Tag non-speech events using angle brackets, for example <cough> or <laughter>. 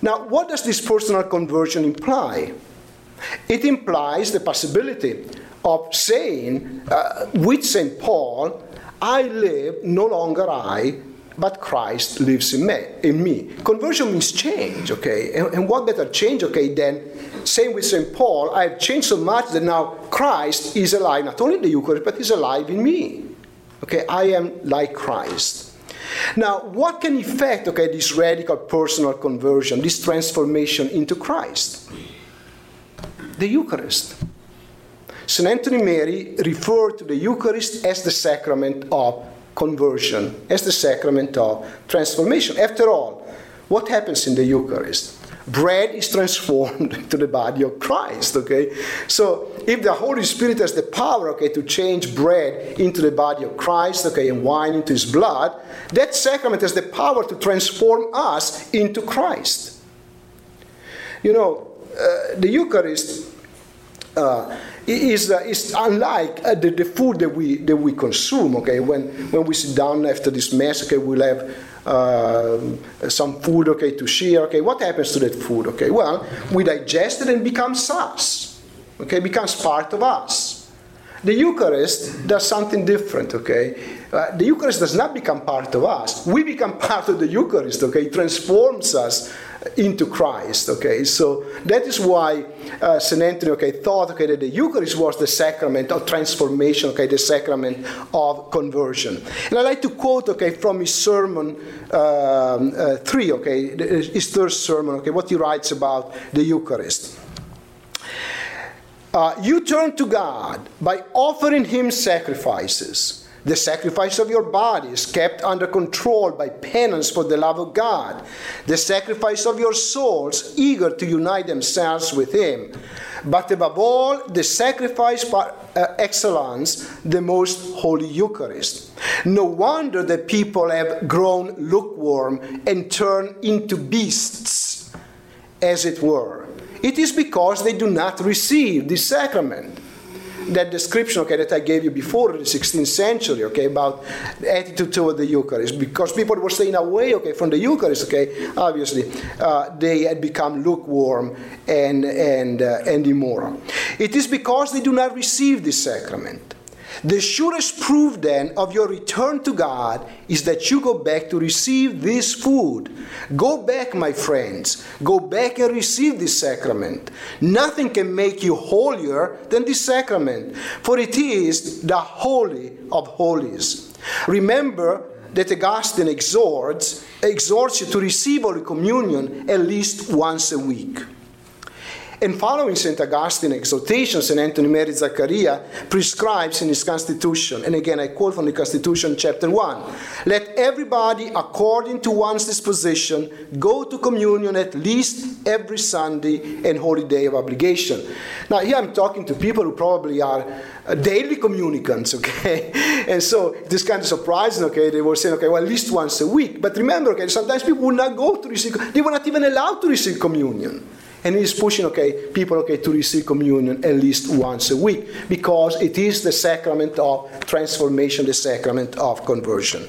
Now, what does this personal conversion imply? It implies the possibility of saying uh, with St. Paul, I live no longer I, but Christ lives in me. In me. Conversion means change, okay? And, and what better change, okay, than saying with St. Paul, I've changed so much that now Christ is alive, not only in the Eucharist, but he's alive in me. Okay, I am like Christ. Now, what can effect, okay, this radical personal conversion, this transformation into Christ? The Eucharist. St. Anthony Mary referred to the Eucharist as the sacrament of conversion, as the sacrament of transformation. After all, what happens in the Eucharist? Bread is transformed <laughs> into the body of Christ, okay? So if the Holy Spirit has the power, okay, to change bread into the body of Christ, okay, and wine into his blood, that sacrament has the power to transform us into Christ. You know, uh, the Eucharist uh, is, uh, is unlike uh, the, the food that we, that we consume. Okay, when, when we sit down after this mass, okay, we'll have uh, some food, okay, to share. Okay, what happens to that food? Okay, well, we digest it and becomes us. Okay, becomes part of us. The Eucharist does something different. Okay, uh, the Eucharist does not become part of us. We become <laughs> part of the Eucharist. Okay, it transforms us into Christ. Okay, so that is why uh, Saint Anthony okay thought okay that the Eucharist was the sacrament of transformation. Okay, the sacrament of conversion. And I like to quote okay from his sermon um, uh, three. Okay, his third sermon. Okay, what he writes about the Eucharist. Uh, you turn to God by offering Him sacrifices the sacrifice of your body is kept under control by penance for the love of God. The sacrifice of your souls, eager to unite themselves with Him. But above all, the sacrifice par uh, excellence, the most holy Eucharist. No wonder that people have grown lukewarm and turned into beasts, as it were. It is because they do not receive the sacrament that description, okay, that I gave you before in the 16th century, okay, about the attitude toward the Eucharist, because people were staying away, okay, from the Eucharist, okay, obviously, uh, they had become lukewarm and and uh, and immoral. It is because they do not receive this sacrament. The surest proof then of your return to God is that you go back to receive this food. Go back, my friends. Go back and receive this sacrament. Nothing can make you holier than this sacrament, for it is the holy of holies. Remember that Augustine exhorts, exhorts you to receive Holy Communion at least once a week. And following St. Augustine's exhortation, St. Anthony Mary Zaccaria prescribes in his Constitution, and again I quote from the Constitution, chapter 1 Let everybody, according to one's disposition, go to communion at least every Sunday and holy day of obligation. Now, here I'm talking to people who probably are uh, daily communicants, <laughs> okay? and so this kind of surprising, okay? They were saying, okay, well, at least once a week. But remember, okay, sometimes people will not go to receive, they were not even allowed to receive communion. And he's pushing, okay, people, okay, to receive communion at least once a week because it is the sacrament of transformation, the sacrament of conversion.